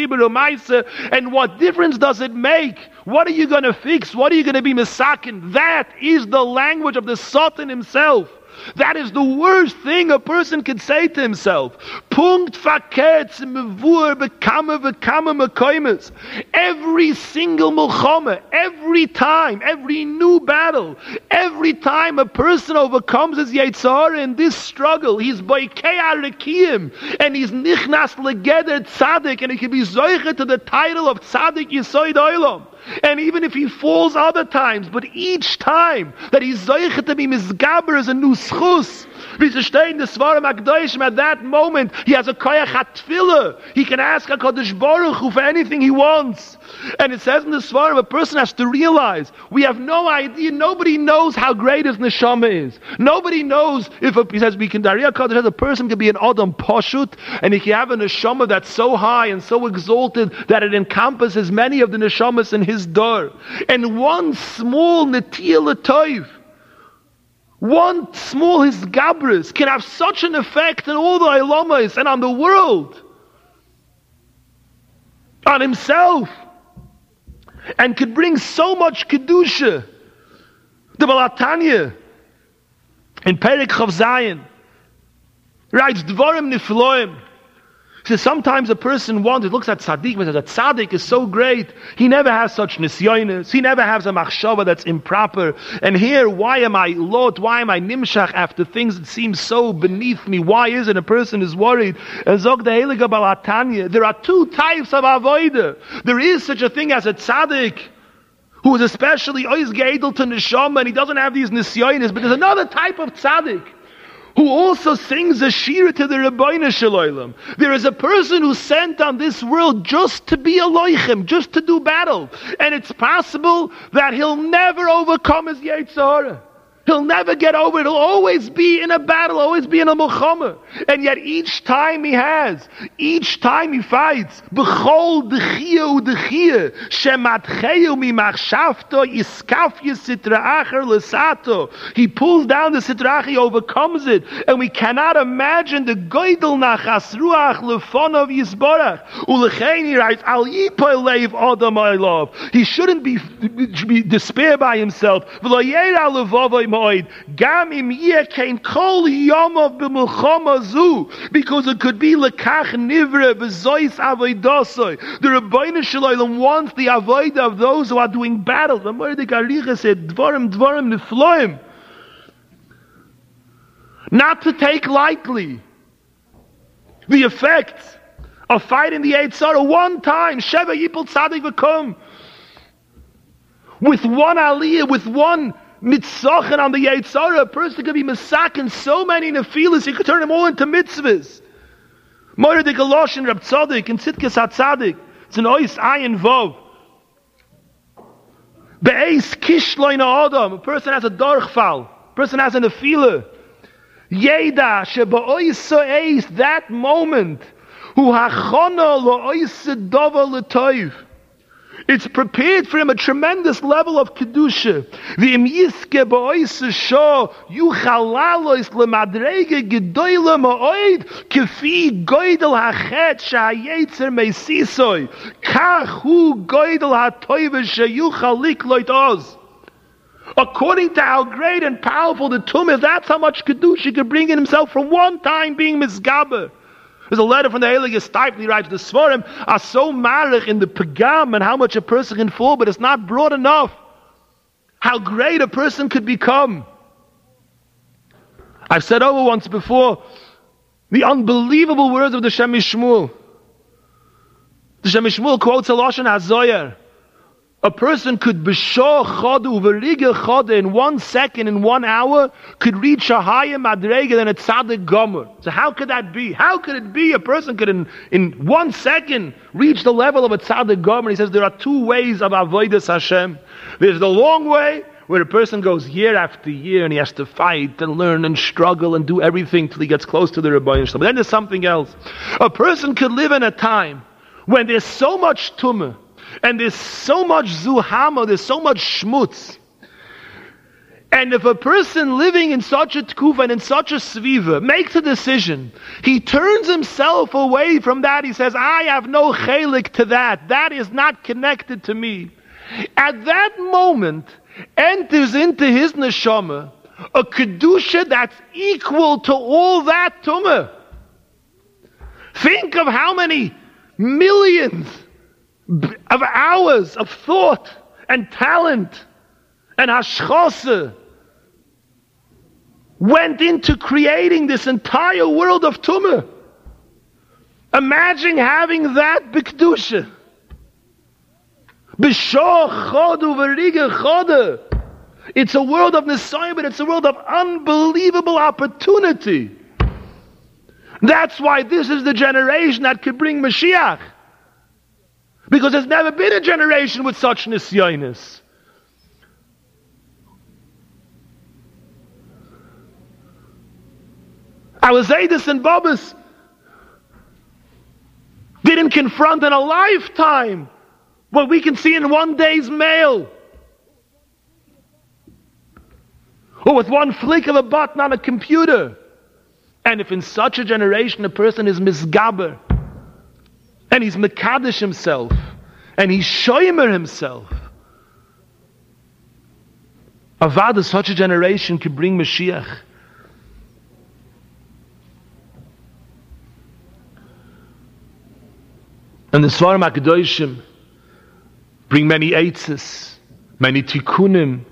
and what difference does it make? What are you going to fix? What are you going to be misakin? That is the language of the Satan himself. That is the worst thing a person could say to himself. Punkt verkehrt mevur bekame bekame mekoimes. Every single milchama, every time, every new battle, every time a person overcomes his yitzhar in this struggle, he's boikei arekim, and he's nichnas legeder tzaddik, and he can be zoiche to the title of tzaddik yisoid oilam. And even if he falls other times, but each time that he's zoichet to be misgaber is a new schus. Sie stehen, the Svarim HaKadoshim, at that moment, he has a koyach hatfila. He can ask HaKadosh Baruch Hu for anything he wants. And it says in the Svarim, a person has to realize, we have no idea, nobody knows how great his neshama is. Nobody knows if, a, he says, we can, Dariya Kadosh a person can be an Adam Poshut, and he can have a neshama that's so high and so exalted that it encompasses many of the neshamas in his door. And one small netiyah toiv, one small hisgabris can have such an effect on all the ilamas and on the world, on himself, and could bring so much kedusha. The Baal HaTanya in Perik Chav Zayin writes Dvarim Nifloim. So sometimes a person wonders, looks at tzaddik, and says that tzaddik is so great. He never has such nisyonis. He never has a machshava that's improper. And here, why am I lot? Why am I nimshach after things that seem so beneath me? Why is it a person is worried? And there are two types of avoida. There is such a thing as a tzaddik who is especially ois geidel to neshama and he doesn't have these nisyonis. But there's another type of tzaddik who also sings a shir to the Rabbeinu Shalom. There is a person who's sent on this world just to be a loichem, just to do battle. And it's possible that he'll never overcome his Yetzer Hara. He'll never get over it. He'll always be in a battle, always be in a milchama. And yet each time he has, each time he fights, b'chol d'chia sitra. He pulls down the sitra he overcomes it. And we cannot imagine the goydel nachas ruach lefonov yisborach. Ulechein he writes, al yipoy leiv odom love. He shouldn't be, be despair by himself. Moed. Gam im kol yomov b'milchama zu. Because it could be lekach nivre v'zois avoidosoi. The Rebbeinu Shalom wants the avoid of those who are doing battle. The Mordek Aricha said, dvarim dvarim nifloim. Not to take lightly the effects of fighting the Yetzer Hara one time. Sheva Yipul Tzadik V'kum. With one aliyah, with one mitzvah on the Yetzer Hara, a person could be masakin so many nefilas, he could turn them all into mitzvahs. Moira de Galoshin, Reb Tzadok, and Tzidkes HaTzadik, it's an ois ayin vov. Be'ez kishloin adam, a person has a darchfal, a person has a nefila. Yeda, sheba'ois eis, that moment, hu hachona lo'ois dova l'toiv. It's prepared for him a tremendous level of kedusha. V'im yiske ba'ois sho yuchalalois lemadrege gedoyle ma'oid kefi goydel hachet sha'yetzer meisisoy kach hu goydel ha'toive she'yuchal likloit oz. According to how great and powerful the tomb is, that's how much kedusha could bring in himself from one time being misgaber. There's a letter from the Heilige Stipe, he writes, the Svarim are so marich in the pagam and how much a person can fall, but it's not broad enough. How great a person could become. I've said over once before the unbelievable words of the Shem MiShmuel. The Shem MiShmuel quotes a Lashon HaZoyer. A person could b'shor chod uverige chod in one second, in one hour, could reach a higher madrega than a tzaddik gomer. So how could that be? How could it be a person could in, in one second reach the level of a tzaddik gomer? He says there are two ways of avodas Hashem. There's the long way, where a person goes year after year and he has to fight and learn and struggle and do everything till he gets close to the Rebbeinu But then there's something else. A person could live in a time when there's so much tumah, and there's so much zuhama, there's so much schmutz. And if a person living in such a tkufa and in such a sviva makes a decision, he turns himself away from that. He says, I have no chalik to that. That is not connected to me. At that moment, enters into his neshama a kedusha that's equal to all that tumah. Think of how many millions of hours of thought and talent and hashchose went into creating this entire world of tumah. Imagine having that chodu. It's a world of Messiah, but it's a world of unbelievable opportunity. That's why this is the generation that could bring Mashiach. Because there's never been a generation with such nisyonis. Our Zaydis and Bobbas didn't confront in a lifetime what we can see in one day's mail. Or with one flick of a button on a computer. And if in such a generation a person is misgaber, and he's Makadish himself, and he's Shoimer himself. Avada, such a generation could bring Mashiach. And the Svarim HaKadoshim bring many eitzes, many tikkunim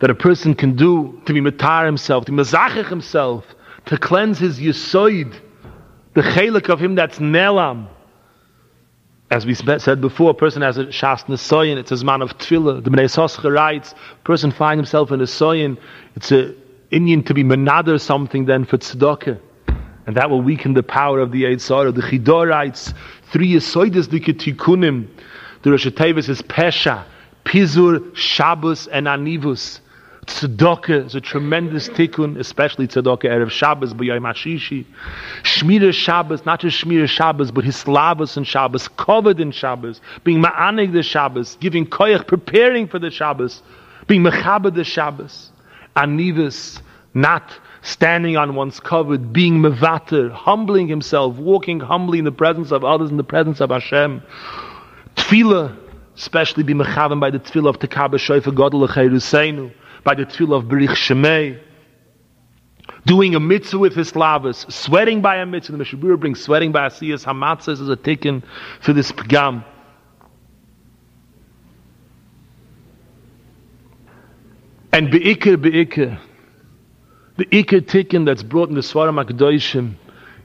that a person can do to be matar himself, to mazachich himself, to cleanse his yisoid, the chelik of him that's nelam. As we said before, a person has a shas nesoyin, it's a man of tefillah. The Bnei Soscha writes, person finds himself in a soyin, it's a Indian to be menader something then for tzedakah. And that will weaken the power of the Yetzer Hara. The Chidor writes, three Yesoides the Ketikunim. The Rosh is Pesha, Pizur, Shabbos, and Anivus. Tzedakah is a tremendous tikkun, especially tzedakah erev Shabbos, b'yayim hashishi. Shmira Shabbos, not just Shmira Shabbos, but hislavos and Shabbos, covered in Shabbos, being ma'anig the Shabbos, giving koyach, preparing for the Shabbos, being mechabed the Shabbos. Anivus, not standing on one's covered, being mevater, humbling himself, walking humbly in the presence of others, in the presence of Hashem. Tefillah, especially be mechaven by the tefillah of Tekabah Shoifa Godel Seinu by the tefillah of Berich Shemei, doing a mitzvah with his lavas, sweating by a mitzvah. The Mishabura brings sweating by Asiyas Hamatzah is a tikkun for this pagam. And be'ikr, be'ikr, the ikr tikkun that's brought in the Svaram HaKadoshim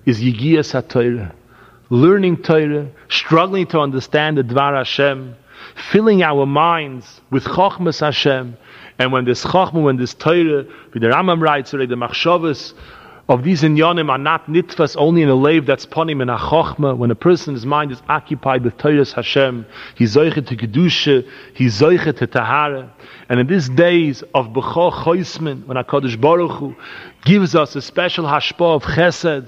is Yigiyas HaTorah. Learning Torah, struggling to understand the Dvar Hashem, filling our minds with Chochmas Hashem, and when this Chachma, when this Torah, the Rambam writes, the Machshavas of these inyanim are not nitfas only in a lave that's ponim in a Chachma. When a person's mind is occupied with Torah's Hashem, he's zoichet to Kedusha, he's zoichet to Tahara. And in these days of Bechor Choisman, when HaKadosh Baruch Hu gives us a special hashpah of Chesed,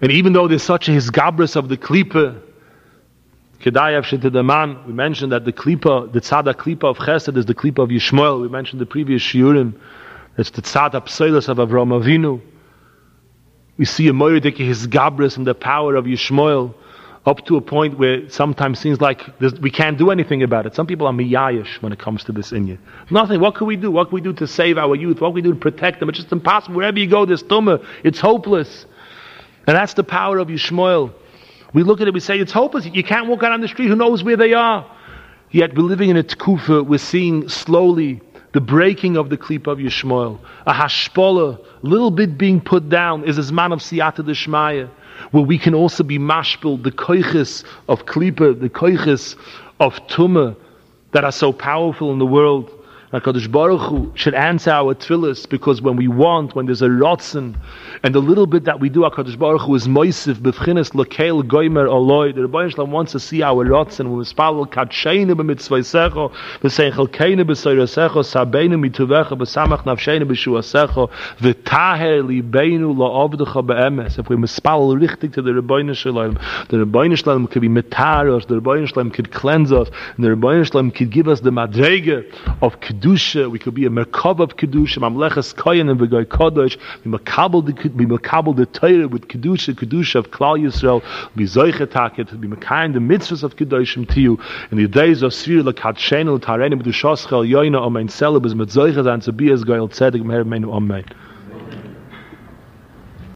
and even though there's such a hisgabras of the Klippa, Kedayev We mentioned that the klipa, the tzada klipa of Chesed is the klipa of Yishmael. We mentioned the previous shiurim. It's the tzada pseilas of Avram Avinu. We see a moedik his gabris and the power of Yishmael up to a point where it sometimes seems like we can't do anything about it. Some people are miyayish when it comes to this inyan. Nothing. What can we do? What can we do to save our youth? What can we do to protect them? It's just impossible. Wherever you go, there's tumah. It's hopeless. And that's the power of Yishmael. We look at it, we say it's hopeless. You can't walk out on the street. Who knows where they are? Yet we're living in a tkufa. We're seeing slowly the breaking of the klip of Yishmael. A hashpola, little bit being put down, is a man of siyata deshmaya, where we can also be mashpil, the koiches of klipa, the koiches of tumah that are so powerful in the world. HaKadosh Baruch Hu should answer our tefillahs because when we want, when there's a rotzen, and the little bit that we do, HaKadosh Baruch Hu is moisif, b'vchinas lekeil goymer aloi. The Rebbe Shalom wants to see our rotzen, when we spalel katsheinu b'mitzvaysecho, b'sein chelkeinu b'soyrasecho, sabeinu mituvecha, b'samach nafsheinu b'shuasecho, v'taher libeinu la'ovdecha be'emes. If we mispalel richtig to the Rebbe Shalom, the Rebbe Shalom could be metar us, the Rebbe Shalom could cleanse us, and the Rebbe Shalom could give us the madrege of kedusha. We could be a merkov of kedusha. Mamleches koyin and v'goy kodesh. Be makabel the be Torah with kedusha, kedusha of Klal Yisrael. Be zoichetaket. Be makayin the mitzvahs of kedushim to you in the days of Sfir lekadshen l'tarenim b'dushos chel yoyna omein seleb is mit zoichas an to be as goyel tzedek meher meinu omein.